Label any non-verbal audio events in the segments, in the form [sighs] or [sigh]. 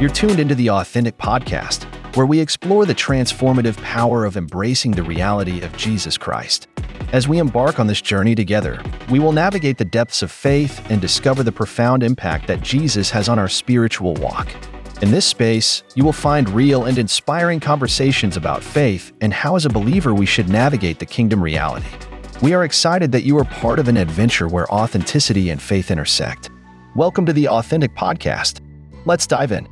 You're tuned into the Authentic Podcast, where we explore the transformative power of embracing the reality of Jesus Christ. As we embark on this journey together, we will navigate the depths of faith and discover the profound impact that Jesus has on our spiritual walk. In this space, you will find real and inspiring conversations about faith and how, as a believer, we should navigate the kingdom reality. We are excited that you are part of an adventure where authenticity and faith intersect. Welcome to the Authentic Podcast. Let's dive in.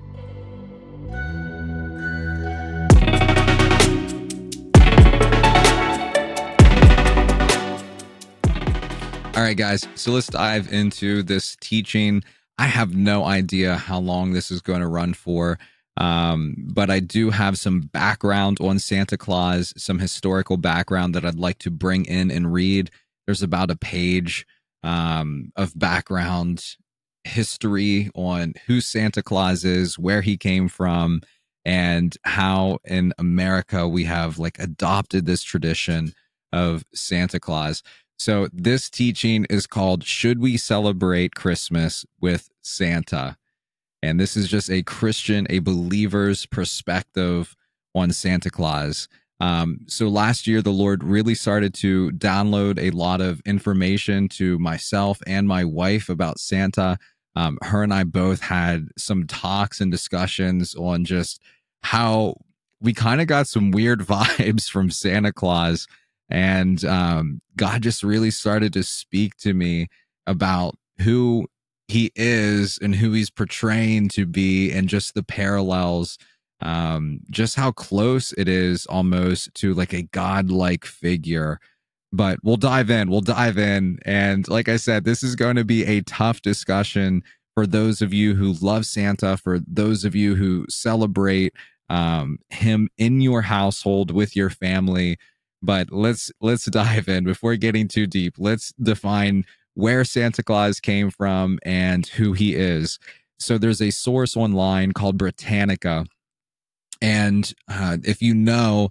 All right, guys. So let's dive into this teaching. I have no idea how long this is going to run for, um, but I do have some background on Santa Claus, some historical background that I'd like to bring in and read. There's about a page um, of background history on who Santa Claus is, where he came from, and how in America we have like adopted this tradition of Santa Claus. So this teaching is called Should We Celebrate Christmas with Santa? And this is just a Christian, a believer's perspective on Santa Claus. Um, so last year, the Lord really started to download a lot of information to myself and my wife about Santa. Um, her and I both had some talks and discussions on just how we kind of got some weird [laughs] vibes from Santa Claus and um, God just really started to speak to me about who he is and who he's portraying to be, and just the parallels, um, just how close it is almost to like a godlike figure. But we'll dive in. We'll dive in. And like I said, this is going to be a tough discussion for those of you who love Santa, for those of you who celebrate um, him in your household with your family but let's let's dive in before getting too deep. Let's define where santa claus came from and who he is. So there's a source online called britannica. And uh, if you know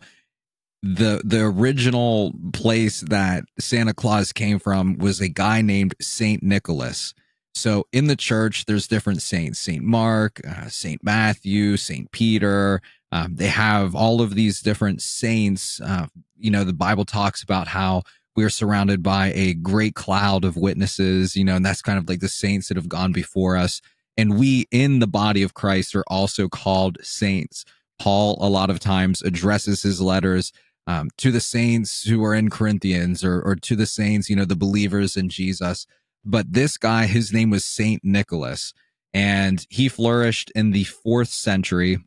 the the original place that santa claus came from was a guy named saint nicholas. So in the church there's different saints saint mark uh, saint matthew saint peter. Um, they have all of these different saints. Uh, you know, the Bible talks about how we're surrounded by a great cloud of witnesses, you know, and that's kind of like the saints that have gone before us. And we in the body of Christ are also called saints. Paul, a lot of times, addresses his letters um, to the saints who are in Corinthians or, or to the saints, you know, the believers in Jesus. But this guy, his name was Saint Nicholas, and he flourished in the fourth century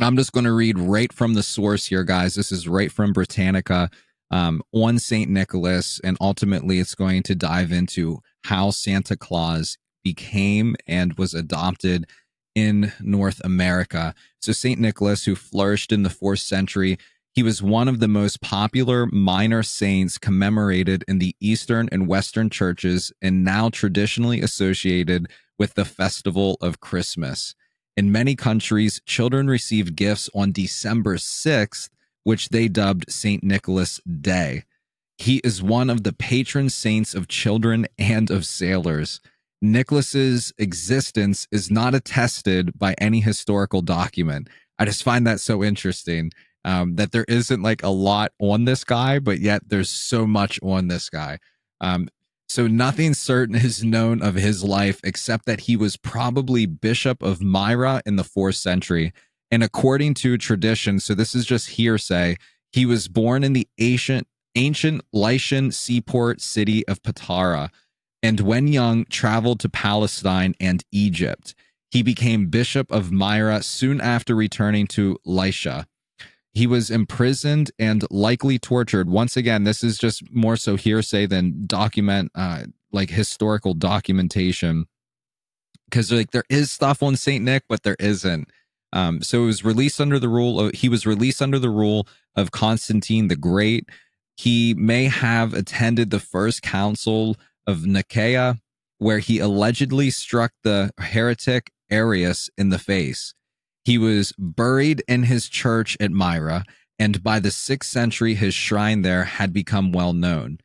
I'm just going to read right from the source here, guys. This is right from Britannica um, on St. Nicholas. And ultimately, it's going to dive into how Santa Claus became and was adopted in North America. So, St. Nicholas, who flourished in the fourth century, he was one of the most popular minor saints commemorated in the Eastern and Western churches and now traditionally associated with the festival of Christmas. In many countries, children receive gifts on December 6th, which they dubbed St. Nicholas Day. He is one of the patron saints of children and of sailors. Nicholas's existence is not attested by any historical document. I just find that so interesting um, that there isn't like a lot on this guy, but yet there's so much on this guy. Um, so nothing certain is known of his life except that he was probably bishop of Myra in the fourth century. And according to tradition, so this is just hearsay, he was born in the ancient ancient Lycian seaport city of Patara, and when young traveled to Palestine and Egypt. He became bishop of Myra soon after returning to Lycia. He was imprisoned and likely tortured. Once again, this is just more so hearsay than document, uh, like historical documentation. Because like there is stuff on Saint Nick, but there isn't. Um, so it was released under the rule of he was released under the rule of Constantine the Great. He may have attended the first council of Nicaea, where he allegedly struck the heretic Arius in the face. He was buried in his church at Myra, and by the sixth century, his shrine there had become well known.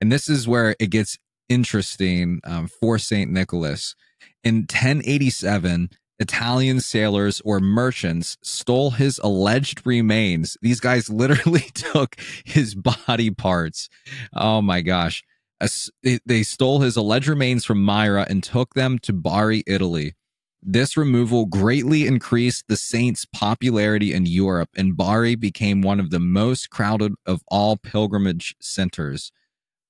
And this is where it gets interesting um, for St. Nicholas. In 1087, Italian sailors or merchants stole his alleged remains. These guys [laughs] literally [laughs] took his body parts. Oh my gosh. They stole his alleged remains from Myra and took them to Bari, Italy. This removal greatly increased the saint's popularity in Europe, and Bari became one of the most crowded of all pilgrimage centers.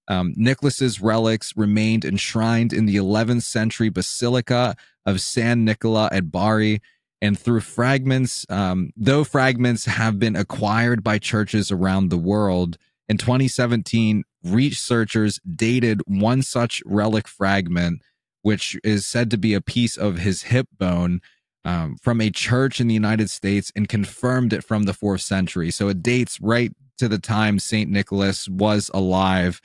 Um, Nicholas's relics remained enshrined in the 11th century Basilica of San Nicola at Bari, and through fragments, um, though fragments have been acquired by churches around the world, in 2017, researchers dated one such relic fragment, which is said to be a piece of his hip bone. Um, from a church in the United States and confirmed it from the fourth century. So it dates right to the time St. Nicholas was alive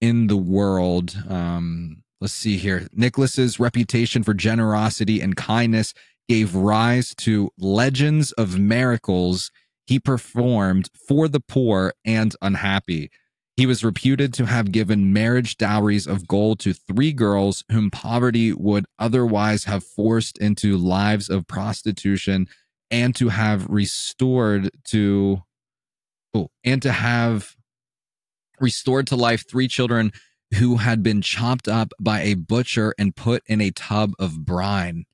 in the world. Um, let's see here. Nicholas's reputation for generosity and kindness gave rise to legends of miracles he performed for the poor and unhappy. He was reputed to have given marriage dowries of gold to three girls whom poverty would otherwise have forced into lives of prostitution and to have restored to oh, and to have restored to life three children who had been chopped up by a butcher and put in a tub of brine.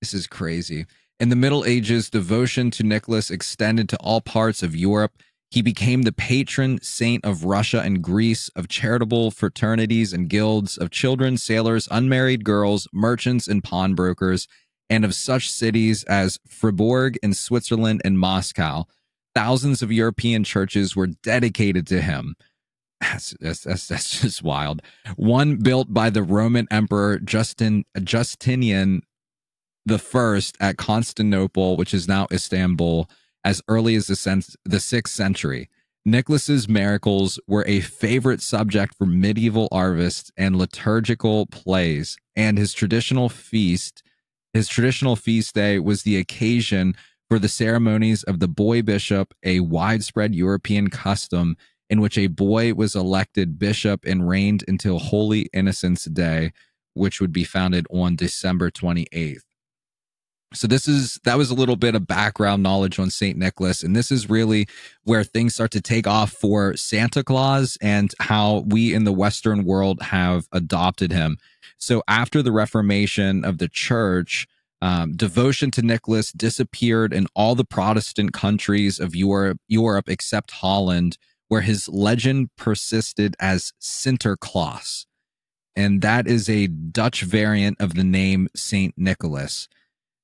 This is crazy. In the Middle Ages, devotion to Nicholas extended to all parts of Europe. He became the patron saint of Russia and Greece, of charitable fraternities and guilds, of children, sailors, unmarried girls, merchants, and pawnbrokers, and of such cities as Fribourg in Switzerland and Moscow. Thousands of European churches were dedicated to him. That's, that's, that's, that's [laughs] just wild. One built by the Roman Emperor Justin Justinian the first at Constantinople, which is now Istanbul, as early as the, the sixth century. Nicholas's miracles were a favorite subject for medieval artists and liturgical plays, and his traditional feast, his traditional feast day was the occasion for the ceremonies of the boy bishop, a widespread European custom in which a boy was elected bishop and reigned until Holy Innocents Day, which would be founded on December 28th. So this is that was a little bit of background knowledge on St. Nicholas and this is really where things start to take off for Santa Claus and how we in the western world have adopted him. So after the reformation of the church, um, devotion to Nicholas disappeared in all the Protestant countries of Europe, Europe except Holland, where his legend persisted as Sinterklaas. And that is a Dutch variant of the name Saint Nicholas.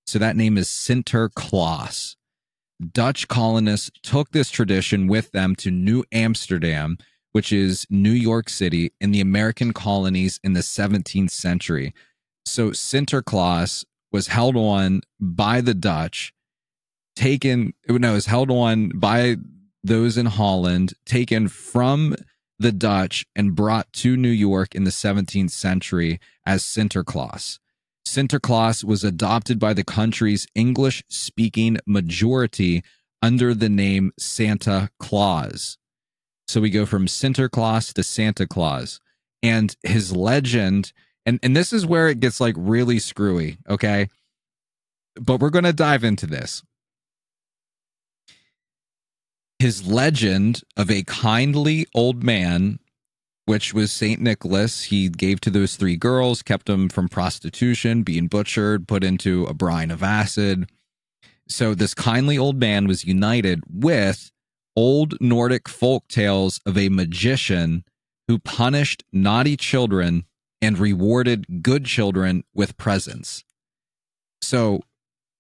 So that name is Sinterklaas. Dutch colonists took this tradition with them to New Amsterdam, which is New York City, in the American colonies in the 17th century. So Sinterklaas was held on by the Dutch, taken, no, it was held on by those in Holland taken from the Dutch and brought to New York in the 17th century as Sinterklaas. Sinterklaas was adopted by the country's English speaking majority under the name Santa Claus. So we go from Sinterklaas to Santa Claus. And his legend, and, and this is where it gets like really screwy, okay? But we're going to dive into this his legend of a kindly old man, which was St. Nicholas, he gave to those three girls, kept them from prostitution, being butchered, put into a brine of acid. So, this kindly old man was united with old Nordic folk tales of a magician who punished naughty children and rewarded good children with presents. So,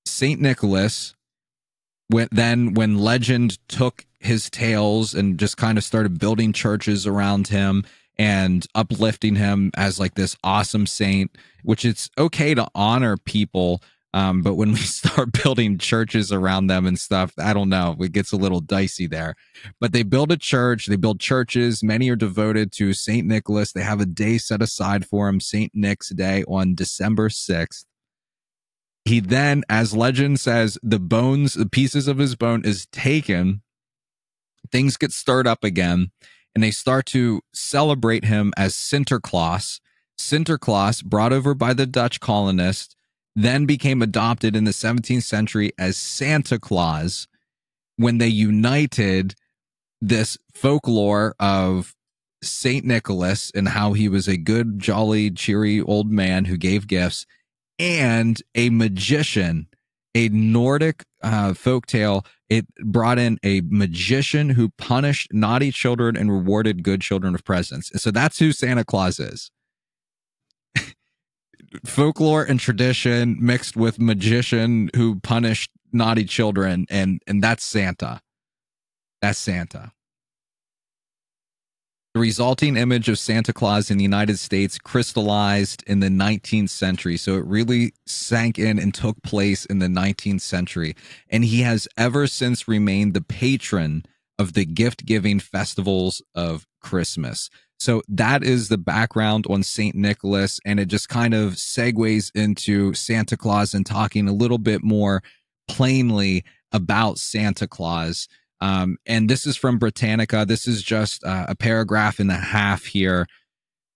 St. Nicholas then when legend took his tales and just kind of started building churches around him and uplifting him as like this awesome saint which it's okay to honor people um, but when we [laughs] start building churches around them and stuff i don't know it gets a little dicey there. But they build a church they build churches many are devoted to saint nicholas. They have a day set aside for him saint nick's day on december 6th he then, as legend says, the bones, the pieces of his bone is taken. Things get stirred up again, and they start to celebrate him as Sinterklaas. Sinterklaas, brought over by the Dutch colonists, then became adopted in the 17th century as Santa Claus when they united this folklore of Saint Nicholas and how he was a good, jolly, cheery old man who gave gifts and a magician, a Nordic uh, folk tale. It brought in a magician who punished naughty children and rewarded good children with presents. So that's who Santa Claus is [laughs] folklore and tradition mixed with magician who punished naughty children and and that's Santa. That's Santa. The resulting image of Santa Claus in the United States crystallized in the 19th century. So it really sank in and took place in the 19th century. And he has ever since remained the patron of the gift giving festivals of Christmas. So that is the background on St. Nicholas. And it just kind of segues into Santa Claus and talking a little bit more plainly about Santa Claus. Um, and this is from Britannica. This is just uh, a paragraph and a half here.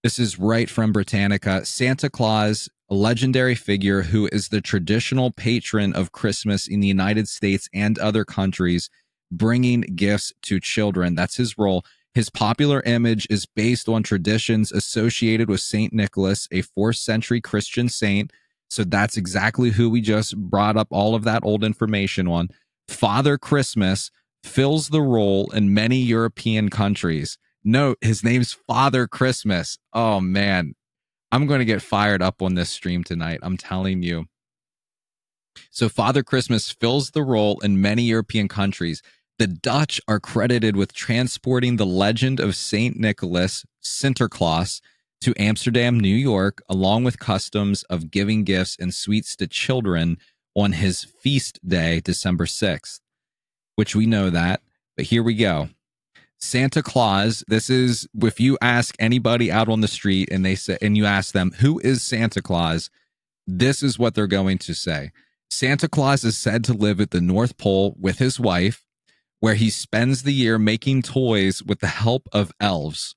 This is right from Britannica. Santa Claus, a legendary figure who is the traditional patron of Christmas in the United States and other countries, bringing gifts to children. That's his role. His popular image is based on traditions associated with St. Nicholas, a fourth century Christian saint. So that's exactly who we just brought up all of that old information on. Father Christmas fills the role in many European countries. Note his name's Father Christmas. Oh man, I'm going to get fired up on this stream tonight. I'm telling you. So, Father Christmas fills the role in many European countries. The Dutch are credited with transporting the legend of St. Nicholas, Sinterklaas, to Amsterdam, New York, along with customs of giving gifts and sweets to children on his feast day, December 6th, which we know that. But here we go. Santa Claus, this is if you ask anybody out on the street and they say, and you ask them, who is Santa Claus? This is what they're going to say. Santa Claus is said to live at the North Pole with his wife where he spends the year making toys with the help of elves.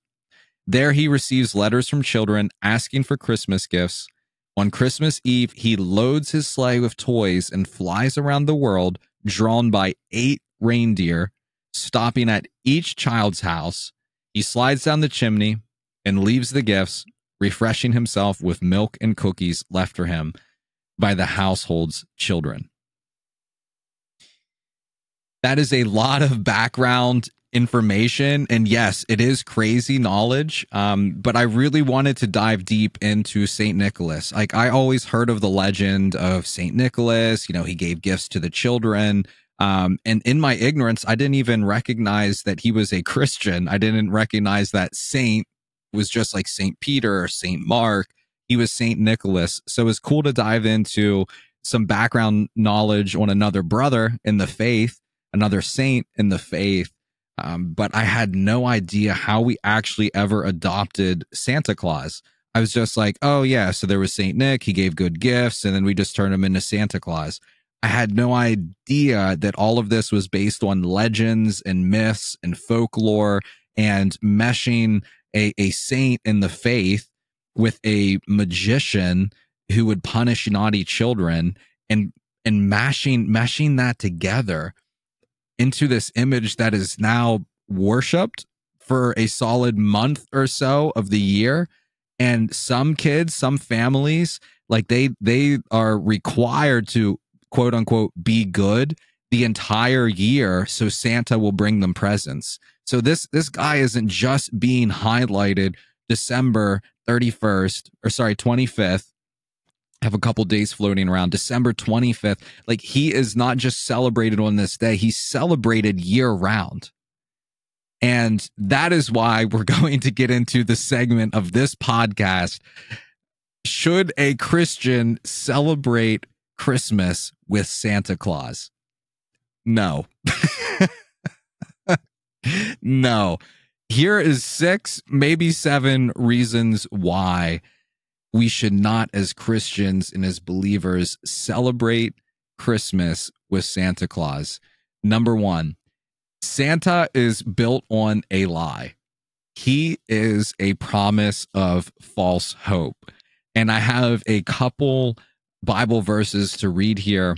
There he receives letters from children asking for Christmas gifts. On Christmas Eve, he loads his sleigh with toys and flies around the world, drawn by eight reindeer, stopping at each child's house. He slides down the chimney and leaves the gifts, refreshing himself with milk and cookies left for him by the household's children that is a lot of background information and yes it is crazy knowledge um, but i really wanted to dive deep into saint nicholas like i always heard of the legend of saint nicholas you know he gave gifts to the children um, and in my ignorance i didn't even recognize that he was a christian i didn't recognize that saint was just like saint peter or saint mark he was saint nicholas so it was cool to dive into some background knowledge on another brother in the faith another saint in the faith. Um, but I had no idea how we actually ever adopted Santa Claus. I was just like, oh, yeah, so there was Saint Nick. He gave good gifts, and then we just turned him into Santa Claus. I had no idea that all of this was based on legends and myths and folklore and meshing a, a saint in the faith with a magician who would punish naughty children and and mashing meshing that together into this image that is now worshipped for a solid month or so of the year. And some kids some families like they they are required to quote unquote be good the entire year so santa will bring them presents so this this guy isn't just being highlighted december 31st or sorry 25th have a couple days floating around December 25th. Like he is not just celebrated on this day, he's celebrated year round. And that is why we're [laughs] going to get into the segment of this podcast. Should a Christian celebrate Christmas with Santa Claus? No. [laughs] no. Here is six, maybe seven reasons why we should not, as Christians and as believers, celebrate Christmas with Santa Claus. Number one, Santa is built on a lie. He is a promise of false hope. And I have a couple Bible verses to read here.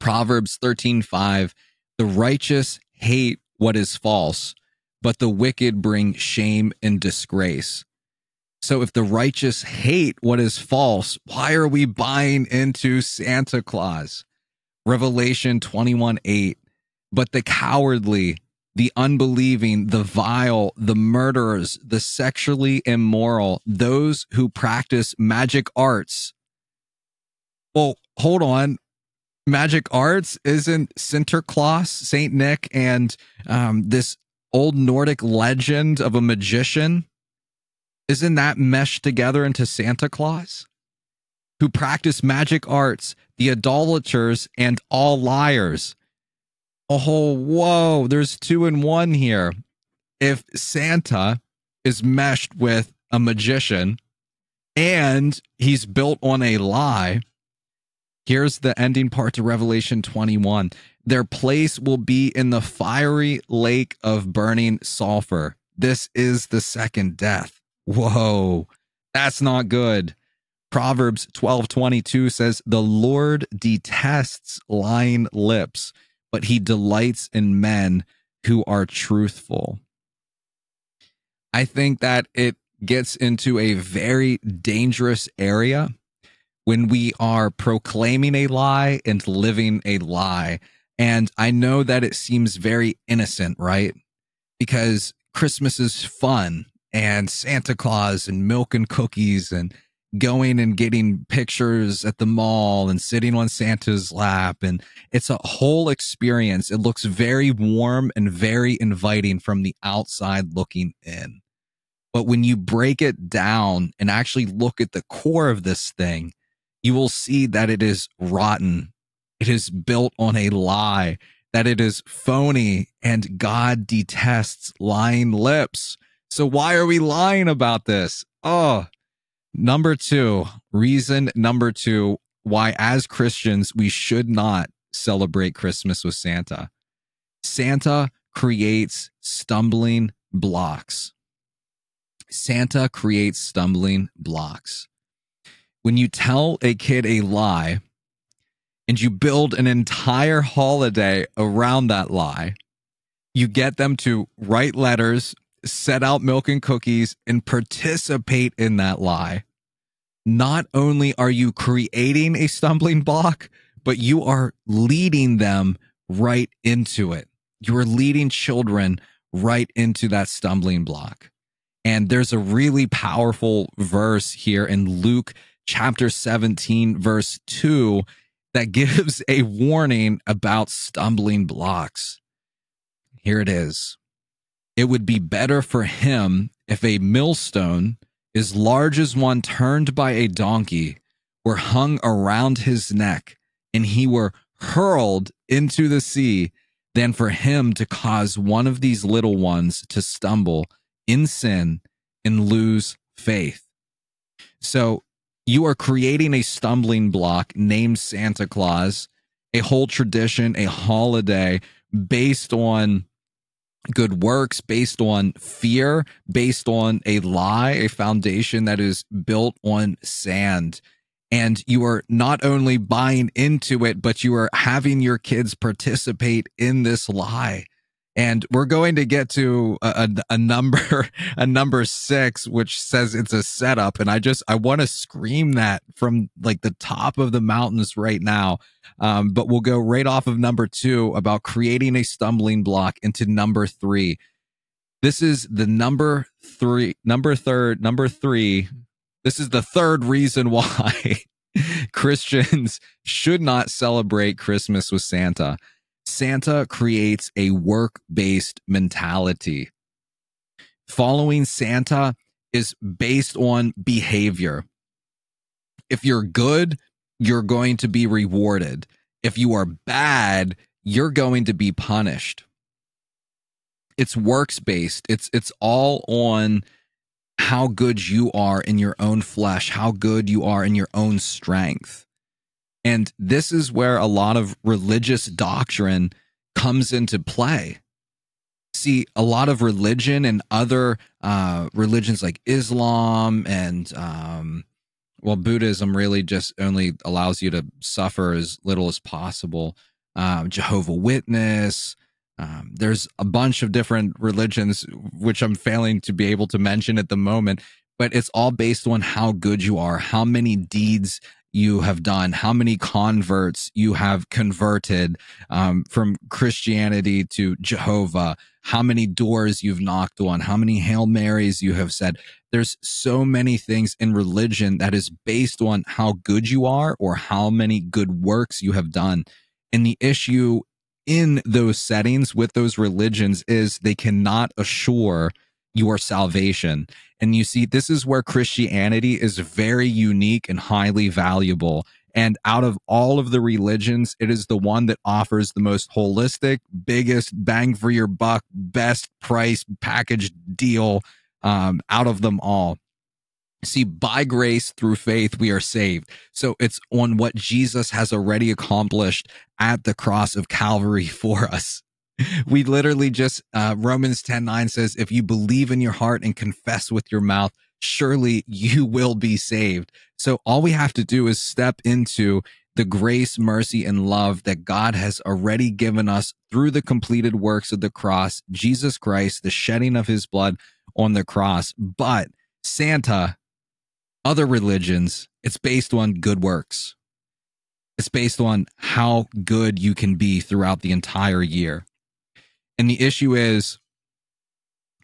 Proverbs 13:5 The righteous hate what is false, but the wicked bring shame and disgrace. So if the righteous hate what is false, why are we buying into Santa Claus? Revelation 21 8. But the cowardly, the unbelieving, the vile, the murderers, the sexually immoral, those who practice magic arts. Well, hold on. Magic arts isn't Sinterklaas, Saint Nick, and um, this old Nordic legend of a magician isn't that meshed together into Santa Claus? Who practice magic arts, the idolaters, and all liars. Oh, whoa, there's two in one here. If Santa is meshed with a magician and he's built on a lie, here's the ending part to Revelation 21 their place will be in the fiery lake of burning sulfur. This is the second death. Whoa, that's not good. Proverbs 12 22 says, The Lord detests lying lips, but he delights in men who are truthful. I think that it gets into a very dangerous area when we are proclaiming a lie and living a lie. And I know that it seems very innocent, right? Because Christmas is fun and Santa Claus and milk and cookies and going and getting pictures at the mall and sitting on Santa's lap. And it's a whole experience. It looks very warm and very inviting from the outside looking in. But when you break it down and actually look at the core of this thing, you will see that it is rotten. It is built on a lie, that it is phony, and God detests lying lips. So why are we lying about this? Oh, number two, reason number two, why as Christians, we should not celebrate Christmas with Santa. Santa creates stumbling blocks. Santa creates stumbling blocks. When you tell a kid a lie and you build an entire holiday around that lie, you get them to write letters set out milk and cookies and participate in that lie, not only are you creating a stumbling block, but you are leading them right into it. You are leading children right into that stumbling block. And there's a really powerful verse here in Luke chapter 17, verse 2, that gives a warning about stumbling blocks. Here it is it would be better for him if a millstone as large as one turned by a donkey were hung around his neck and he were hurled into the sea than for him to cause one of these little ones to stumble in sin and lose faith. So you are creating a stumbling block named Santa Claus, a whole tradition, a holiday based on good works based on fear, based on a lie, a foundation that is built on sand. And you are not only buying into it, but you are having your kids participate in this lie and we're going to get to a, a, [laughs] a, number a number six which says it's a setup. And i just i want to scream that from like the top of the mountains right now. Um, but we'll go right off of number two about creating a stumbling block into number three. This is the number three number third number three. This is the third reason [laughs] why christians should not celebrate christmas with santa Santa creates a work based mentality. Following Santa is based on behavior. If you're good, you're going to be rewarded. If you are bad, you're going to be punished. It's works based. It's it's all on how good you are in your own flesh, how good you are in your own strength. And this is where a lot of religious doctrine comes into play. See, a lot of religion and other uh, religions like Islam and um, Well, Buddhism really just only allows you to suffer as little as possible. Um, Jehovah Witness. Um, there's a bunch of different religions, which I'm failing to be able to mention at the moment, but it's all based on how good you are, how many deeds you have done, how many converts you have converted um, from Christianity to Jehovah, how many doors you've knocked on, how many Hail Marys you have said. There's so many things in religion that is based on how good you are or how many good works you have done. And the issue in those settings with those religions is they cannot assure your salvation. And you see, this is where Christianity is very unique and highly valuable. And out of all of the religions, it is the one that offers the most holistic, biggest bang for your buck, best price package deal um, out of them all. See, by grace through faith, we are saved. So it's on what Jesus has already accomplished at the cross of Calvary [laughs] for us. We literally just, uh, Romans 10 9 says, if you believe in your heart and confess with your mouth, surely you will be saved. So all we have to do is step into the grace, mercy, and love that God has already given us through the completed works of the cross, Jesus Christ, the shedding of his blood on the cross. But Santa other religions, it's based on good works. It's based on how good you can be throughout the entire year. And the issue is,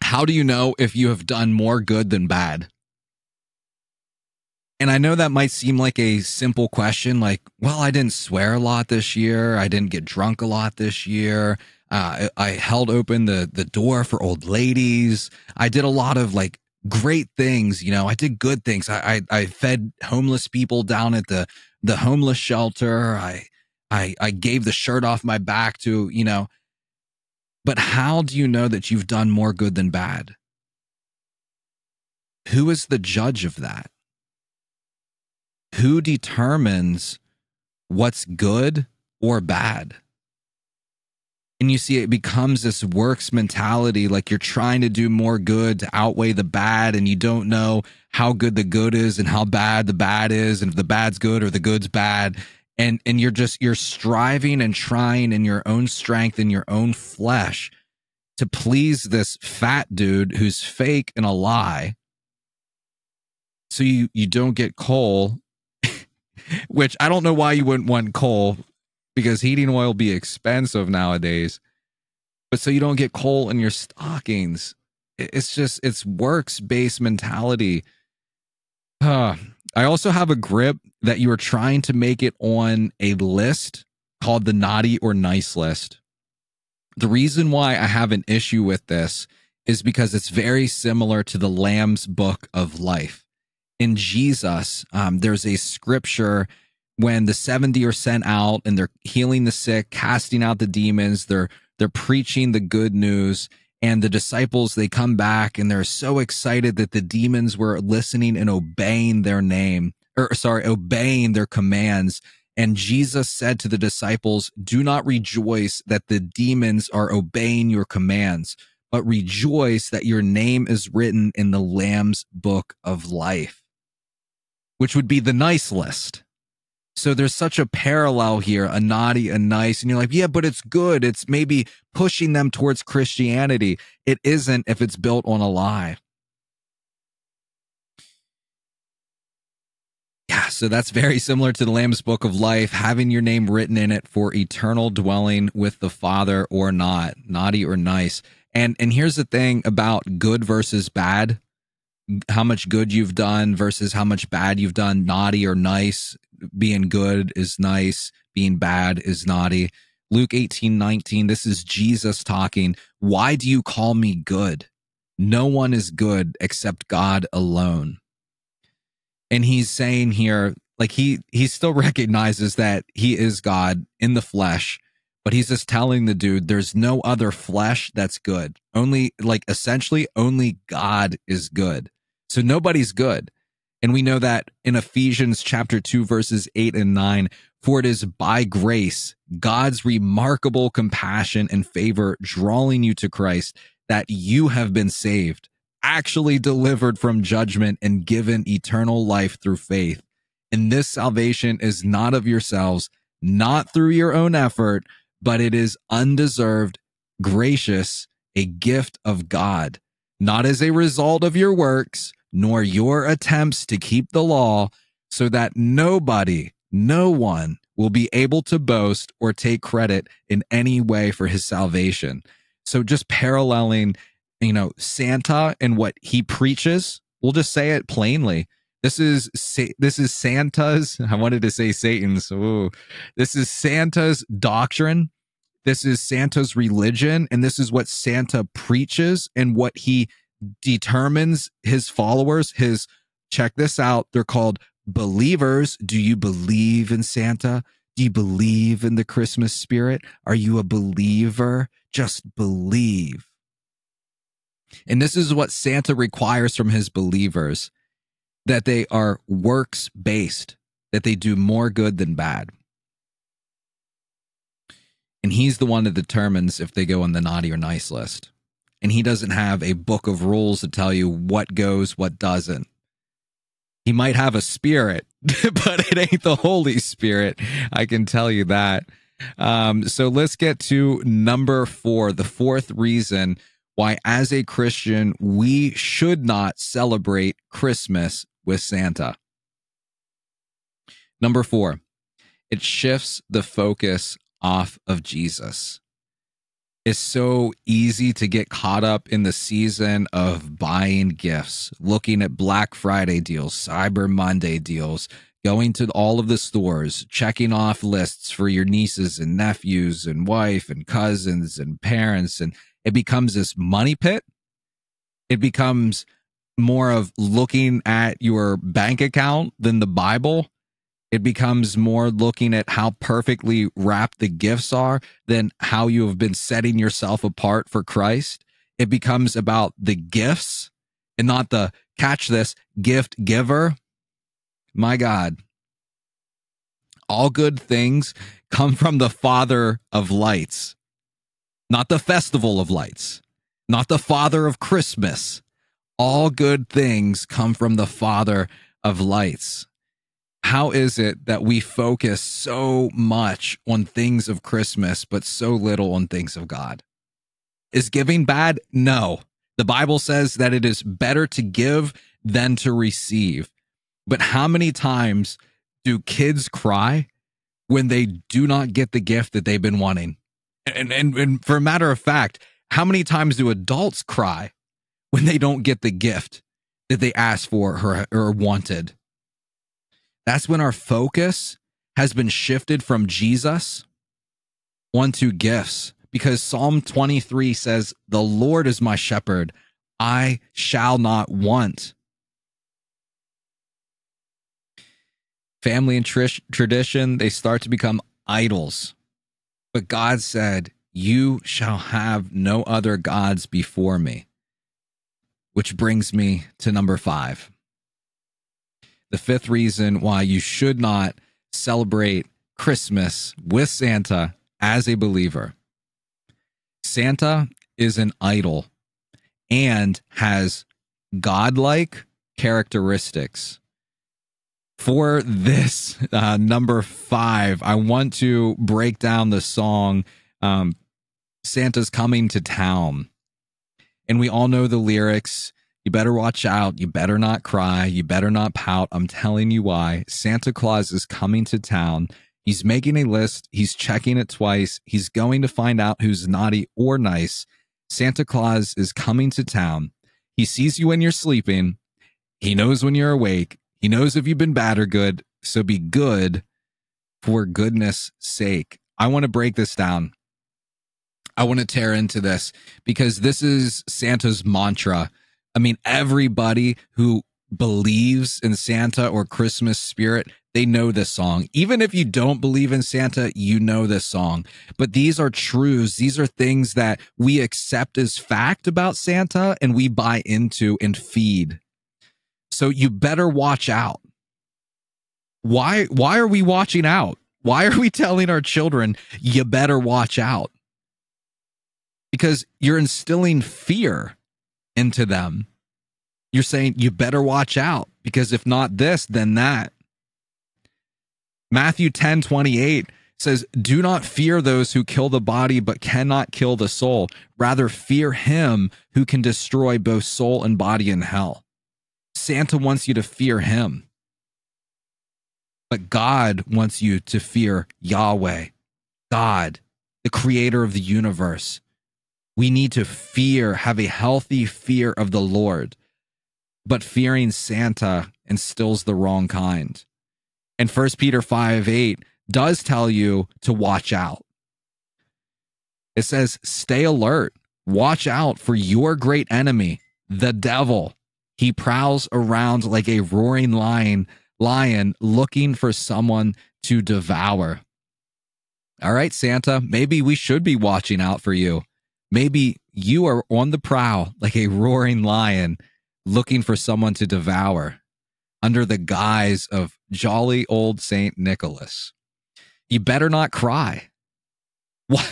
how do you know if you have done more good than bad? And I know that might seem like a simple question, like, well, I didn't swear a lot this year. I didn't get drunk a lot this year. Uh, I, I held open the the door for old ladies. I did a lot of like great things. You know, I did good things. I, I, I fed homeless people down at the, the homeless shelter. I, I, I gave the shirt off my back to, you know, but how do you know that you've done more good than bad? Who is the judge of that? Who determines what's good or bad? and you see it becomes this works mentality like you're trying to do more good to outweigh the bad and you don't know how good the good is and how bad the bad is and if the bad's good or the good's bad and and you're just you're striving and trying in your own strength in your own flesh to please this fat dude who's fake and a lie so you you don't get coal [laughs] which i don't know why you wouldn't want coal because heating oil be expensive nowadays. But so you don't get coal in your stockings. It's just it's works based mentality. Uh, I also have a grip that you are trying to make it on a list called the naughty or nice list. The reason why I have an issue with this is because it's very similar to the Lamb's book of life. In Jesus, um, there's a scripture when the 70 are sent out and they're healing the sick, casting out the demons, they're they're preaching the good news and the disciples they come back and they're so excited that the demons were listening and obeying their name or sorry, obeying their commands. And Jesus said to the disciples, do not rejoice that the demons are obeying your commands, but rejoice that your name is written in the Lamb's book of life, which would be the nice list. So there's such a parallel here, a naughty, a nice. And you're like, yeah, but it's good. It's maybe pushing them towards Christianity. It isn't if it's built on a lie. Yeah, so that's very similar to the Lamb's Book of Life, having your name written in it for eternal dwelling with the Father or not, naughty or nice. And and here's the thing about good versus bad how much good you've done versus how much bad you've done, naughty or nice. Being good is nice, being bad is naughty. Luke 18, 19, this is Jesus talking. Why do you call me good? No one is good except God alone. And he's saying here, like he he still recognizes that he is God in the flesh, but he's just telling the dude there's no other flesh that's good. Only like essentially only God is good. So nobody's good. And we know that in Ephesians chapter 2 verses 8 and 9, for it is by grace, God's remarkable compassion and favor drawing you to Christ that you have been saved actually delivered from judgment and given eternal life through faith. And this salvation is not of yourselves, not through your own effort, but it is undeserved, gracious, a gift of God, not as a result of your works, nor your attempts to keep the law, so that nobody, no one will be able to boast or take credit in any way for his salvation. So just paralleling, you know, Santa and what he preaches, we'll just say it plainly. This is this is Santa's. [laughs] I wanted to say Satan's. Ooh. This is Santa's doctrine. This is Santa's religion, and this is what Santa preaches and what he determines his followers. His check this out. They're called believers, do you believe in Santa? Do you believe in the Christmas spirit? Are you a believer? Just believe. And this is what Santa requires from his believers that they are works based, that they do more good than bad. And he's the one that determines if they go on the naughty or nice list. And he doesn't have a book of rules to tell you what goes, what doesn't he might have a spirit, [laughs] but it ain't the Holy Spirit. I can tell you that. Um, so let's get to number four, the fourth reason why, as a Christian, we should not celebrate Christmas with Santa. Number four, it shifts the focus off of Jesus it's so easy to get caught up in the season of buying gifts, looking at Black Friday deals, Cyber Monday deals, going to all of the stores, checking off lists for your nieces and nephews and wife and cousins and parents. And it becomes this money pit. It becomes more of looking at your bank account than the Bible it becomes more looking at how perfectly wrapped the gifts are than how you have been setting yourself apart for Christ. It becomes about the gifts and not the catch this gift giver. My God. All good things come from the Father of lights, not the festival of lights, not the Father of Christmas. All good things come from the Father of lights how is it that we focus so much on things of Christmas, but so little on things of God? Is giving bad? No. The Bible says that it is better to give than to receive. But how many times do kids cry when they do not get the gift that they've been wanting? And, and, and for a matter of fact, how many times do adults cry when they don't get the gift that they asked for or, or wanted? That's when our focus has been shifted from Jesus one onto gifts because Psalm 23 says, The Lord is my shepherd, I shall not want. Family and tr- tradition, they start to become idols. But God said, You shall have no other gods before me. Which brings me to number five the fifth reason why you should not celebrate Christmas with Santa as a believer. Santa is an idol and has godlike characteristics. For this uh, number five, I want to break down the song um, Santa's Coming to Town. And we all know the lyrics. You better watch out. You better not cry. You better not pout. I'm telling you why. Santa Claus is coming to town. He's making a list. He's checking it twice. He's going to find out who's naughty or nice. Santa Claus is coming to town. He sees you when you're sleeping. He knows when you're awake. He knows if you've been bad or good. So be good for goodness sake. I want to break this down. I want to tear into this because this is Santa's mantra I mean, everybody who believes in Santa or Christmas spirit, they know this song. Even if you don't believe in Santa, you know this song. But these are truths. These are things that we accept as fact about Santa and we buy into and feed. So you better watch out. Why why are we watching out? Why are we [laughs] telling our children you better watch out? Because you're instilling fear into them. You're saying you better watch out because if not this, then that. Matthew 10 28 says, Do not fear those who kill the body but cannot kill the soul. Rather, fear him who can destroy both soul and body in hell. Santa wants you to fear him. But God wants you to fear Yahweh, God, the creator of the universe. We need to fear, have a healthy fear of the Lord. But fearing Santa instills the wrong kind. And 1 Peter 5 8 does tell you to watch out. It says, stay alert, watch out for your great enemy, the devil. He prowls around like a roaring lion, lion looking for someone to devour. All right, Santa, maybe we should be watching out for you. Maybe you are on the prowl like a roaring lion looking for someone to devour under the guise of jolly old St. Nicholas you better not cry. Why,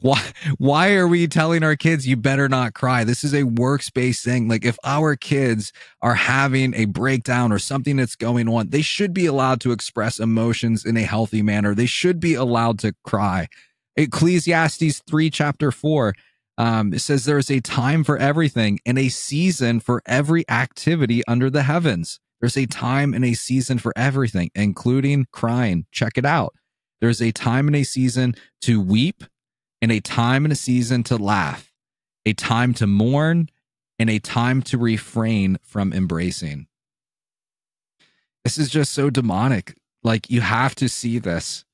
why, why are we telling our kids you better not cry? This is a works-based thing. Like if our kids are having a breakdown or something that's going on, they should be allowed to express emotions in a healthy manner. They should be allowed to cry. Ecclesiastes 3, chapter 4, um, it says there is a time for everything and a season for every activity under the heavens. There's a time and a season for everything, including crying. Check it out. There's a time and a season to weep, and a time and a season to laugh, a time to mourn, and a time to refrain from embracing. This is just so demonic. Like, you have to see this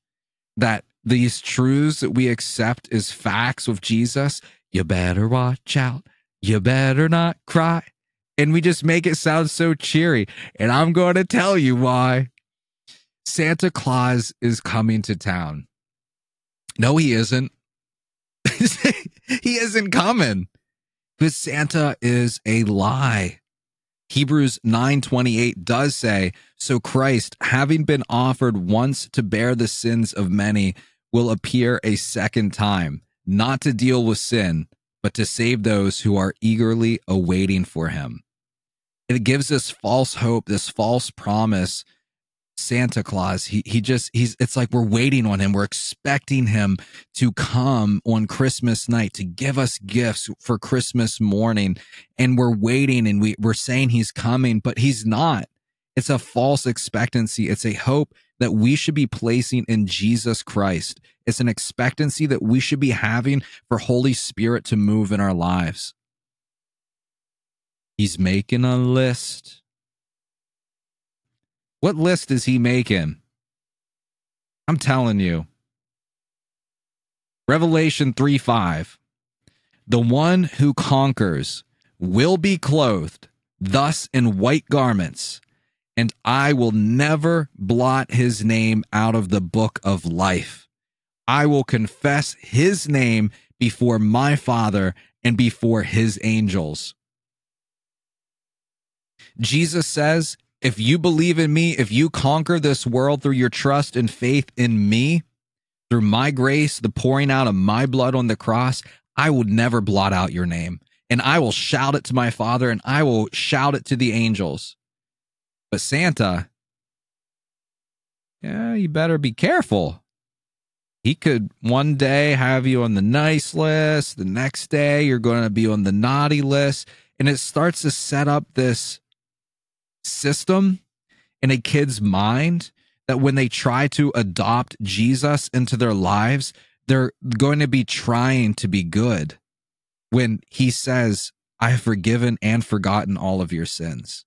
that these truths that we accept as facts of Jesus, you better watch out. You better not cry. And we just make it sound so cheery. And I'm going to tell you why. Santa Claus is coming to town. No, he isn't. [laughs] he isn't coming. Because Santa is a lie. Hebrews 9:28 does say, "So Christ, having been offered once to bear the sins of many, will appear a second time, not to deal with sin, but to save those who are eagerly awaiting for him." It gives us false hope, this false promise Santa Claus. He he just he's it's like we're waiting on him. We're expecting him to come on Christmas night to give us gifts for Christmas morning. And we're waiting and we, we're saying he's coming, but he's not. It's a false expectancy. It's a hope that we should be placing in Jesus Christ. It's an expectancy that we should be having for Holy Spirit to move in our lives. He's making a list what list is he making? I'm telling you. Revelation 3 5. The one who conquers will be clothed thus in white garments, and I will never blot his name out of the book of life. I will confess his name before my Father and before his angels. Jesus says if you believe in me, if you conquer this world through your trust and faith in me, through my grace, the pouring out of my blood on the cross, I will never blot out your name. And I will shout it to my Father and I will shout it to the angels. But Santa, yeah, you better be careful. He could one day have you on the nice list, the next day you're going to be on the naughty list. And it starts to set up this system in a kid's mind that when they try to adopt Jesus into their lives, they're going to be trying to be good when he says, I have forgiven and forgotten all of your sins.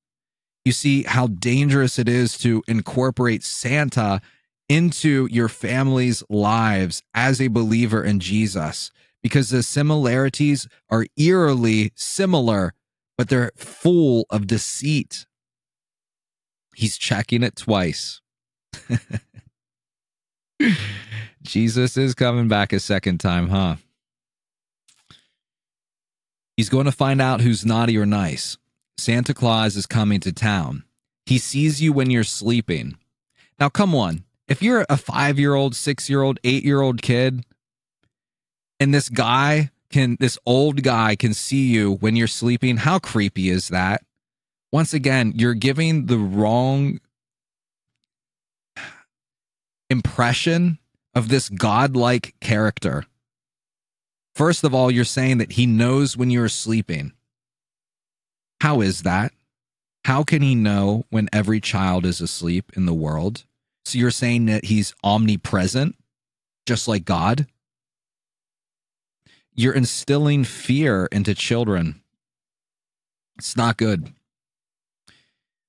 You see how dangerous it is to incorporate Santa into your family's lives as a believer in Jesus because the similarities are eerily similar, but they're full of deceit He's checking it twice. [laughs] Jesus is coming back a second time, huh? He's going to find out who's naughty or nice. Santa Claus is coming to town. He sees you when you're sleeping. Now, come on. If you're a five year old, six year old, eight year old kid, and this guy can, this old guy can see you when you're sleeping, how creepy is that? once again, you're giving the wrong impression of this godlike character. First of all, you're saying that he knows when you're sleeping. How is that? How can he know when every child is asleep in the world? So you're saying that he's omnipresent, just like God? You're instilling fear into children. It's not good.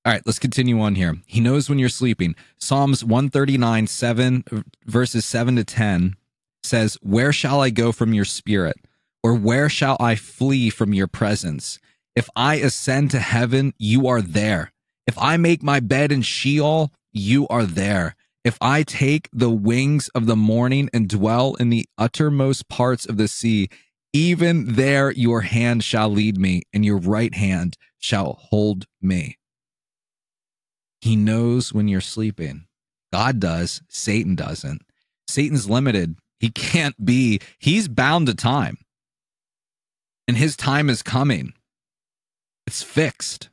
All right, let's continue on here. He knows when you're sleeping. Psalms 139, 7, verses 7 to 10 says, Where shall I go from your spirit? Or where shall I flee from your presence? If I ascend to heaven, you are there. If I make my bed in Sheol, you are there. If I take the wings of the morning and dwell in the uttermost parts of the sea, even there your hand shall lead me, and your right hand shall hold me. He knows when you're sleeping. God does, Satan doesn't. Satan's limited. He can't be, he's bound to time. And his time is coming. It's fixed.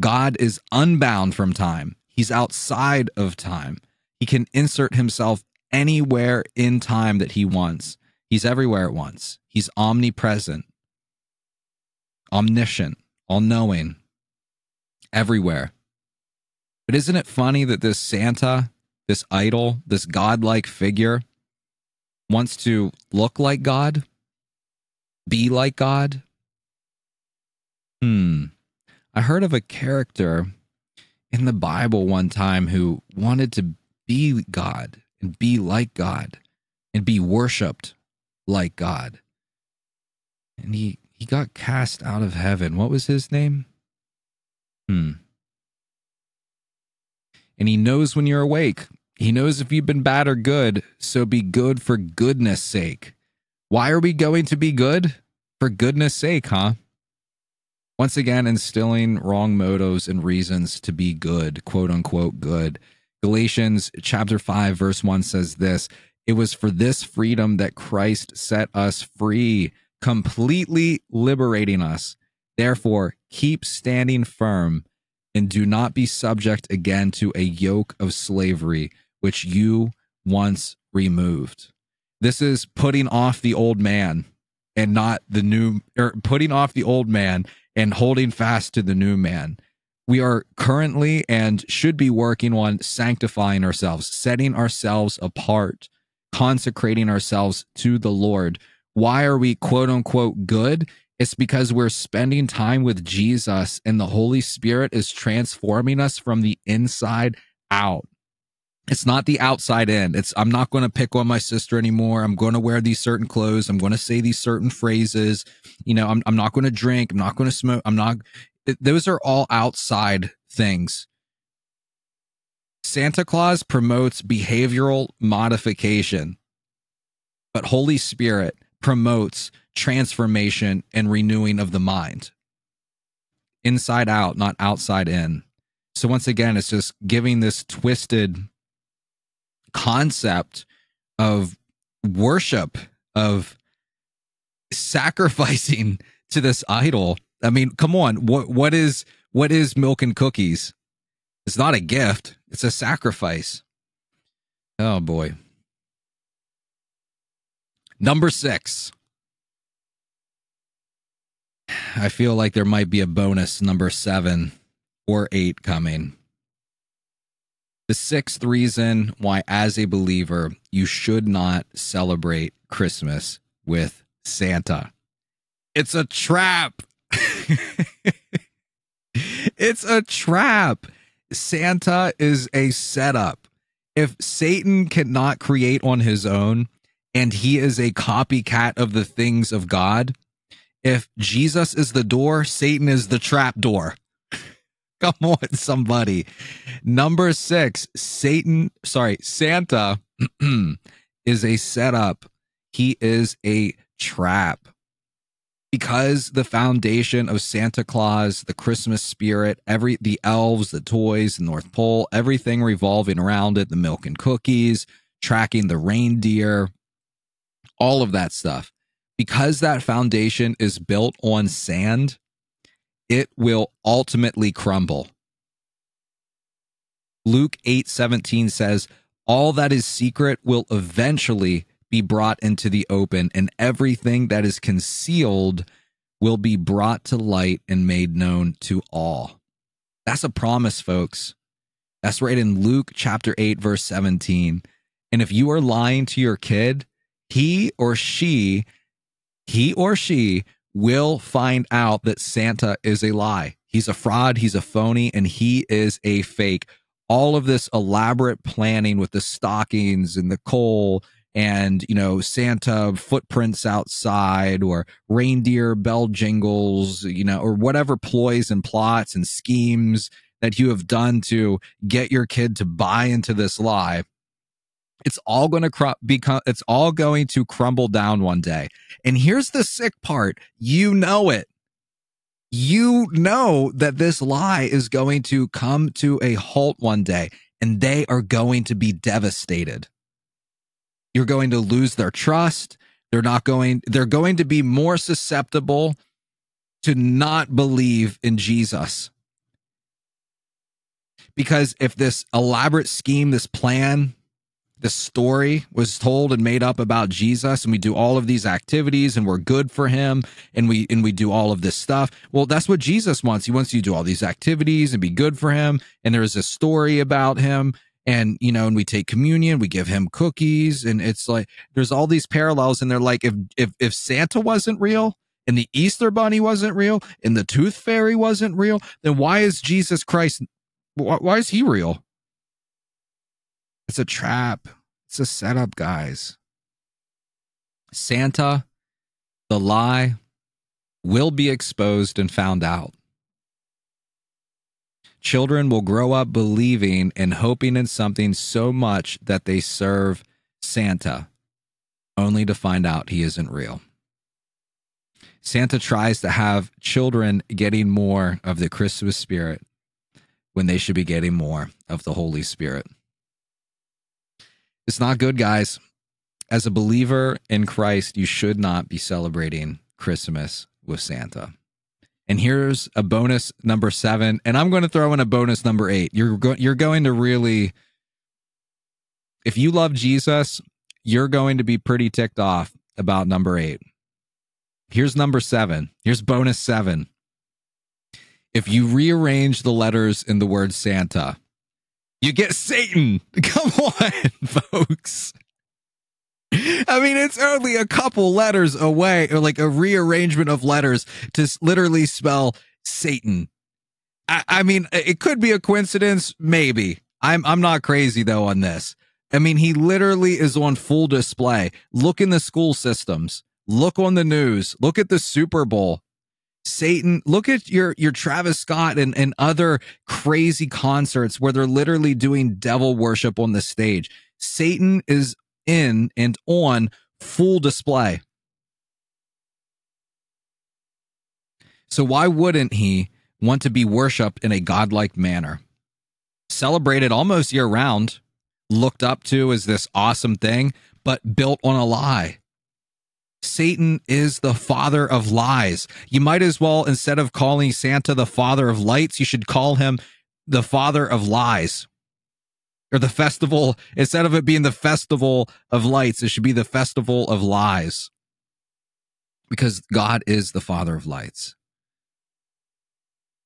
God is unbound from time. He's outside of time. He can insert himself anywhere in time that he wants. He's everywhere at once. He's omnipresent, omniscient, all knowing, everywhere. But isn't it funny that this Santa, this idol, this godlike figure, wants to look like God, be like God? Hmm. I heard of a character in the Bible one time who wanted to be God and be like God and be worshiped like God. And he he got cast out of heaven. What was his name? Hmm and he knows when you're awake. He knows if you've been bad or good, so be good for goodness sake. Why are we going to be good? For goodness sake, huh? Once again, instilling wrong motives and reasons to be good, quote unquote good. Galatians chapter 5, verse 1 says this It was for this freedom that Christ set us free, completely liberating us. Therefore, keep standing firm and do not be subject again to a yoke of slavery, which you once removed. This is putting off the old man and not the new, or putting off the old man and holding fast to the new man. We are currently and should be working on sanctifying ourselves, setting ourselves apart, consecrating ourselves to the Lord. Why are we quote unquote good? It's because we're spending time with Jesus and the Holy Spirit is transforming us from the inside out. It's not the outside in. It's, I'm not going to pick on my sister anymore. I'm going to wear these certain clothes. I'm going to say these certain phrases. You know, I'm, I'm not going to drink. I'm not going to smoke. I'm not, those are all outside things. Santa Claus promotes behavioral modification, but Holy Spirit promotes transformation and renewing of the mind. Inside out, not outside in. So once again, it's just giving this twisted concept of worship, of sacrificing [laughs] to this idol. I mean, come on. What what is what is milk and cookies? It's not a gift, it's a sacrifice. Oh boy. Number six. [sighs] I feel like there might be a bonus number seven or eight coming. The sixth reason why, as a believer, you should not celebrate Christmas with Santa. It's a trap. [laughs] it's a trap. Santa is a setup. If Satan cannot create on his own and he is a copycat of the things of God, if Jesus is the door, Satan is the trap door. [laughs] Come on, somebody. Number six, Satan, sorry, Santa [clears throat] is a setup. He is a trap. Because the foundation of Santa Claus, the Christmas spirit, every the elves, the toys, the North Pole, everything revolving around it, the milk and cookies, tracking the reindeer, all of that stuff because that foundation is built on sand, it will ultimately crumble. Luke 8 17 says, All that is secret will eventually be brought into the open, and everything that is concealed will be brought to light and made known to all. That's a promise, folks. That's right in Luke chapter 8, verse 17. And if you are lying to your kid, he or she, he or she will find out that Santa is a lie. He's a fraud, he's a phony, and he is a fake. All of this elaborate planning with the stockings and the coal and you know santa footprints outside or reindeer bell jingles you know or whatever ploys and plots and schemes that you have done to get your kid to buy into this lie it's all going to become it's all going to crumble down one day and here's the sick part you know it you know that this lie is going to come to a halt one day and they are going to be devastated you're going to lose their trust. They're not going, they're going to be more susceptible to not believe in Jesus. Because if this elaborate scheme, this plan, this story was told and made up about Jesus and we do all of these activities and we're good for him and we and we do all of this stuff. Well, that's what Jesus wants. He wants you to do all these activities and be good for him and there is a story about him and you know and we take communion we give him cookies and it's like there's all these parallels and they're like if if if santa wasn't real and the easter bunny wasn't real and the tooth fairy wasn't real then why is jesus christ why, why is he real it's a trap it's a setup guys santa the lie will be exposed and found out Children will grow up believing and hoping in something so much that they serve Santa, only to find out he isn't real. Santa tries to have children getting more of the Christmas spirit when they should be getting more of the Holy Spirit. It's not good, guys. As a believer in Christ, you should not be celebrating Christmas with Santa. And here's a bonus number seven, and I'm going to throw in a bonus number eight. You're go- you're going to really, if you love Jesus, you're going to be pretty ticked off about number eight. Here's number seven. Here's bonus seven. If you rearrange the letters in the word Santa, you get Satan. [laughs] Come on, folks. I mean, it's only a couple letters away, or like a rearrangement of letters to literally spell Satan. I, I mean, it could be a coincidence, maybe. I'm I'm not crazy though on this. I mean, he literally is on full display. Look in the school systems. Look on the news. Look at the Super Bowl. Satan, look at your your Travis Scott and, and other crazy concerts where they're literally doing devil worship on the stage. Satan is in and on full display. So, why wouldn't he want to be worshiped in a godlike manner? Celebrated almost year round, looked up to as this awesome thing, but built on a lie. Satan is the father of lies. You might as well, instead of calling Santa the father of lights, you should call him the father of lies. Or the festival instead of it being the festival of lights it should be the festival of lies. Because god is the father of lights.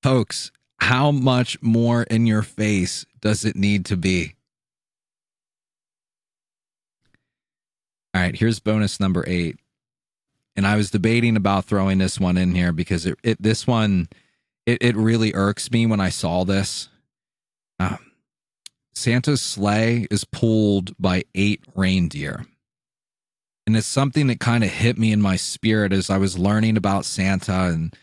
Folks how much more in your face does it need to be? All right here's bonus number eight and i was debating about throwing this one in here because it, it this one it, it really irks me when i saw this um, Santa's sleigh is pulled by eight reindeer. And it's something that kind of hit me in my spirit as I was learning about Santa and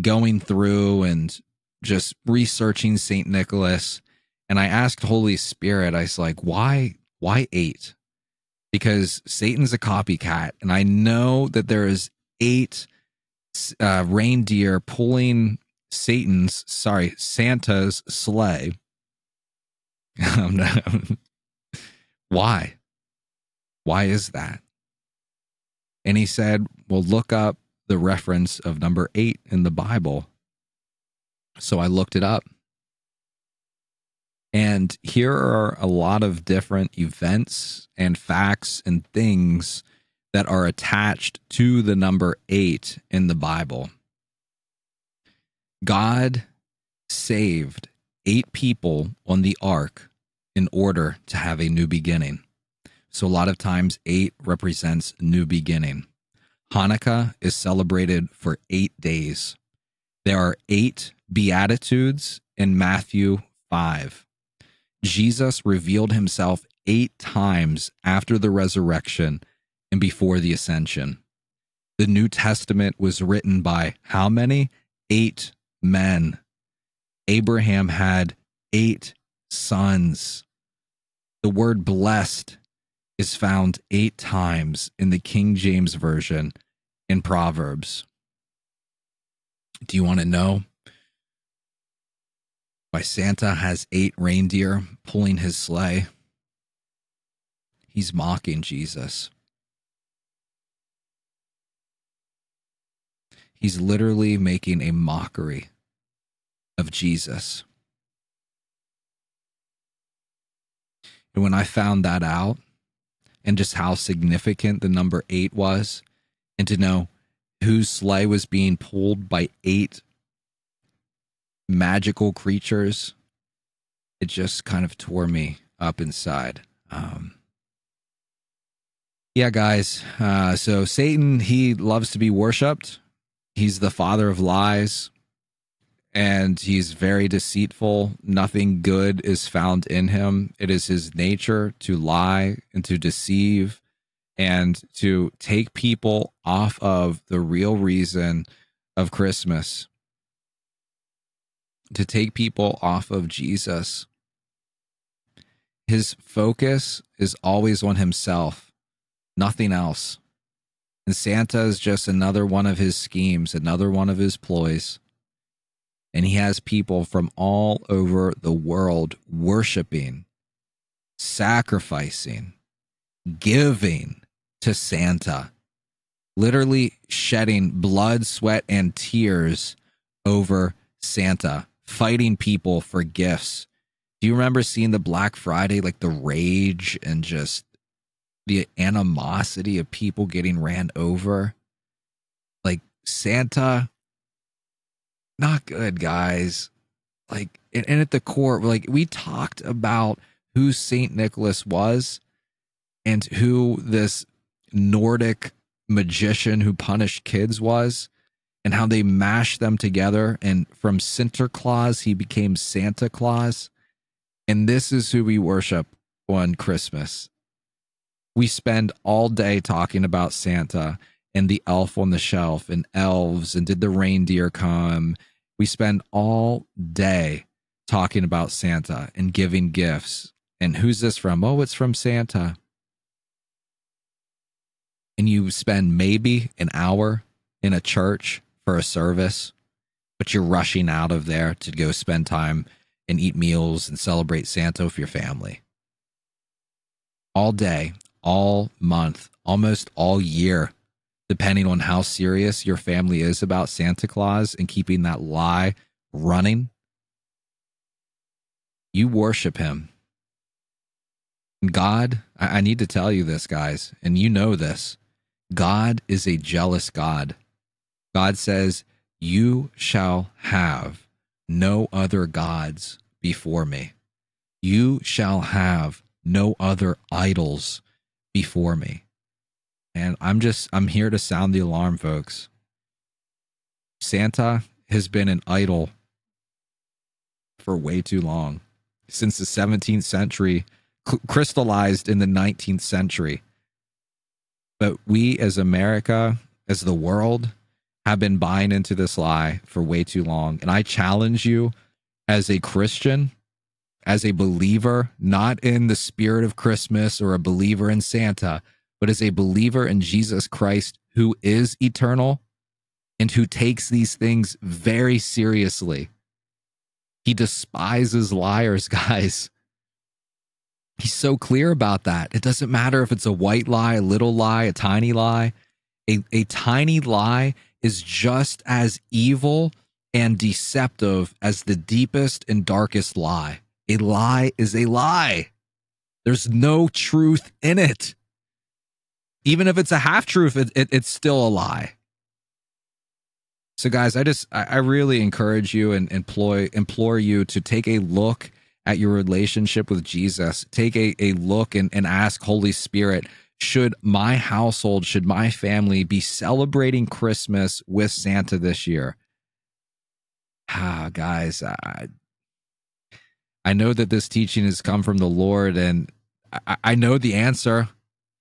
going through and just researching St. Nicholas. And I asked Holy Spirit, I was like, why, why eight? Because Satan's a copycat. And I know that there is eight uh, reindeer pulling Satan's, sorry, Santa's sleigh [laughs] Why? Why is that? And he said, Well, look up the reference of number eight in the Bible. So I looked it up. And here are a lot of different events and facts and things that are attached to the number eight in the Bible. God saved eight people on the ark in order to have a new beginning. So, a lot of times, eight represents new beginning. Hanukkah is celebrated for eight days. There are eight Beatitudes in Matthew 5. Jesus revealed himself eight times after the resurrection and before the ascension. The New Testament was written by how many? Eight men. Abraham had eight sons. The word blessed is found eight times in the King James Version in Proverbs. Do you want to know why Santa has eight reindeer pulling his sleigh? He's mocking Jesus. He's literally making a mockery of Jesus. And when I found that out, and just how significant the number eight was, and to know whose sleigh was being pulled by eight magical creatures, it just kind of tore me up inside. Um, yeah, guys. Uh, so Satan, he loves to be worshipped. He's the father of lies and he's very deceitful. Nothing good is found in him. It is his nature to lie and to deceive and to take people off of the real reason of Christmas, to take people off of Jesus. His focus is always on himself, nothing else. And Santa is just another one of his schemes, another one of his ploys. And he has people from all over the world worshiping, sacrificing, giving to Santa, literally shedding blood, sweat, and tears over Santa, fighting people for gifts. Do you remember seeing the Black Friday, like the rage and just the animosity of people getting ran over. Like Santa, not good, guys. Like, and, and at the core, like we talked about who Saint Nicholas was and who this Nordic magician who punished kids was and how they mashed them together. And from Sinterklaas, he became Santa Claus. And this is who we worship on Christmas we spend all day talking about Santa and the elf on the shelf and elves and did the reindeer come. We spend all day talking about Santa and giving gifts. And who's this from? Oh, it's from Santa. And you spend maybe an hour in a church for a service, but you're rushing out of there to go spend time and eat meals and celebrate Santa with your family. All day, all month, almost all year, depending on how serious your family is about Santa Claus and keeping that lie running. You worship him. God, I need to tell you this, guys, and you know this. God is a jealous God. God says, You shall have no other gods before me. You shall have no other idols before me. And I'm just, I'm here to sound the alarm, folks. Santa has been an idol for way too long. Since the 17th century, crystallized in the 19th century. But we as America, as the world, have been buying into this lie for way too long. And I challenge you as a Christian as a believer, not in the spirit of Christmas or a believer in Santa, but as a believer in Jesus Christ who is eternal and who takes these things very seriously. He despises liars, [laughs] guys. He's so clear about that. It doesn't matter if it's a white lie, a little lie, a tiny lie. A, a tiny lie is just as evil and deceptive as the deepest and darkest lie. A lie is a lie. There's no truth in it. Even if it's a half truth, it, it, it's still a lie. So, guys, I just I, I really encourage you and employ implore you to take a look at your relationship with Jesus. Take a, a look and, and ask Holy Spirit, should my household, should my family be celebrating Christmas with Santa this year? Ah, guys, I, I know that this teaching has come from the Lord, and I, I know the answer.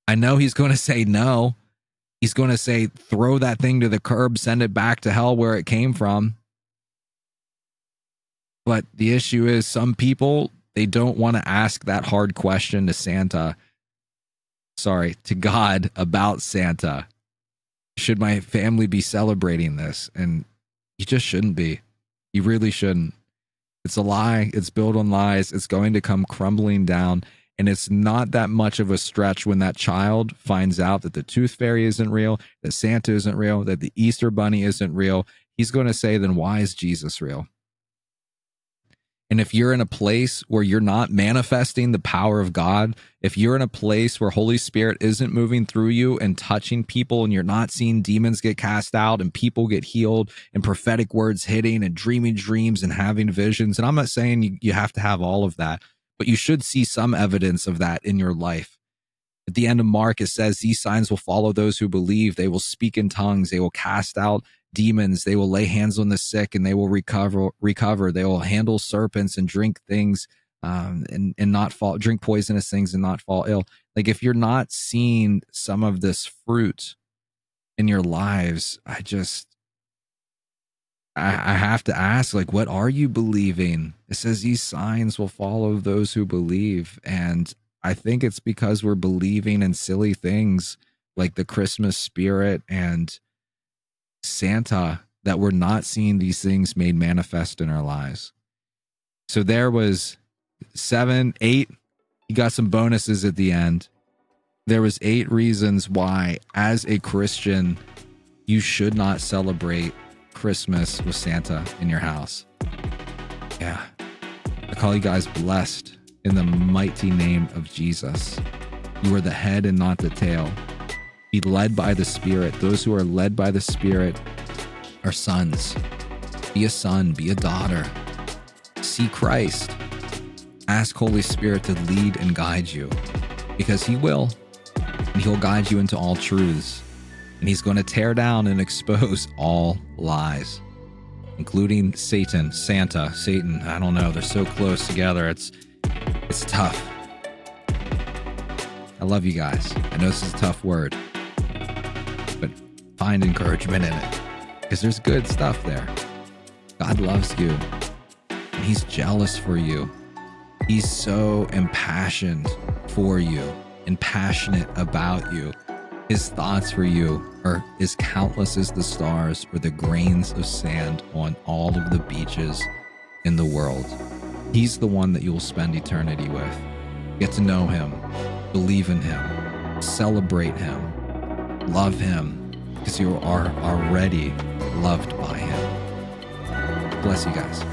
I know He's going to say no. He's going to say, throw that thing to the curb, send it back to hell where it came from. But the issue is, some people, they don't want to ask that hard question to Santa. Sorry, to God about Santa. Should my family be celebrating this? And you just shouldn't be. You really shouldn't. It's a lie. It's built on lies. It's going to come crumbling down. And it's not that much of a stretch when that child finds out that the tooth fairy isn't real, that Santa isn't real, that the Easter bunny isn't real. He's going to say, then why is Jesus real? And if you're in a place where you're not manifesting the power of God, if you're in a place where Holy Spirit isn't moving through you and touching people and you're not seeing demons get cast out and people get healed and prophetic words hitting and dreaming dreams and having visions, and I'm not saying you, you have to have all of that, but you should see some evidence of that in your life. At the end of Mark, it says, These signs will follow those who believe. They will speak in tongues. They will cast out demons. They will lay hands on the sick and they will recover recover. They will handle serpents and drink things um, and and not fall drink poisonous things and not fall ill. Like if you're not seeing some of this fruit in your lives i just I, I have to ask like what are you believing? It says these signs will follow those who believe. And i think it's because we're believing in silly things like the christmas spirit and Santa that we're not seeing these things made manifest in our lives. So there was seven, eight. You got some bonuses at the end. There was eight reasons why, as a Christian, you should not celebrate Christmas with Santa in your house. Yeah. I call you guys blessed in the mighty name of Jesus. You are the head and not the tail. Be led by the Spirit. Those who are led by the Spirit are sons. Be a son, be a daughter. See Christ. Ask Holy Spirit to lead and guide you because He will. And He'll guide you into all truths. And He's going to tear down and [laughs] expose all lies, including Satan, Santa, Satan. I don't know. They're so close together. It's it's tough. I love you guys. I know this is a tough word find encouragement in it because there's good stuff there. God loves you and He's jealous for you. He's so impassioned for you and passionate about you. His thoughts for you are as countless as the stars or the grains of sand on all of the beaches in the world. He's the one that you will spend eternity with. Get to know him, believe in him, celebrate him, love him, because you are already loved by Him. Bless you guys.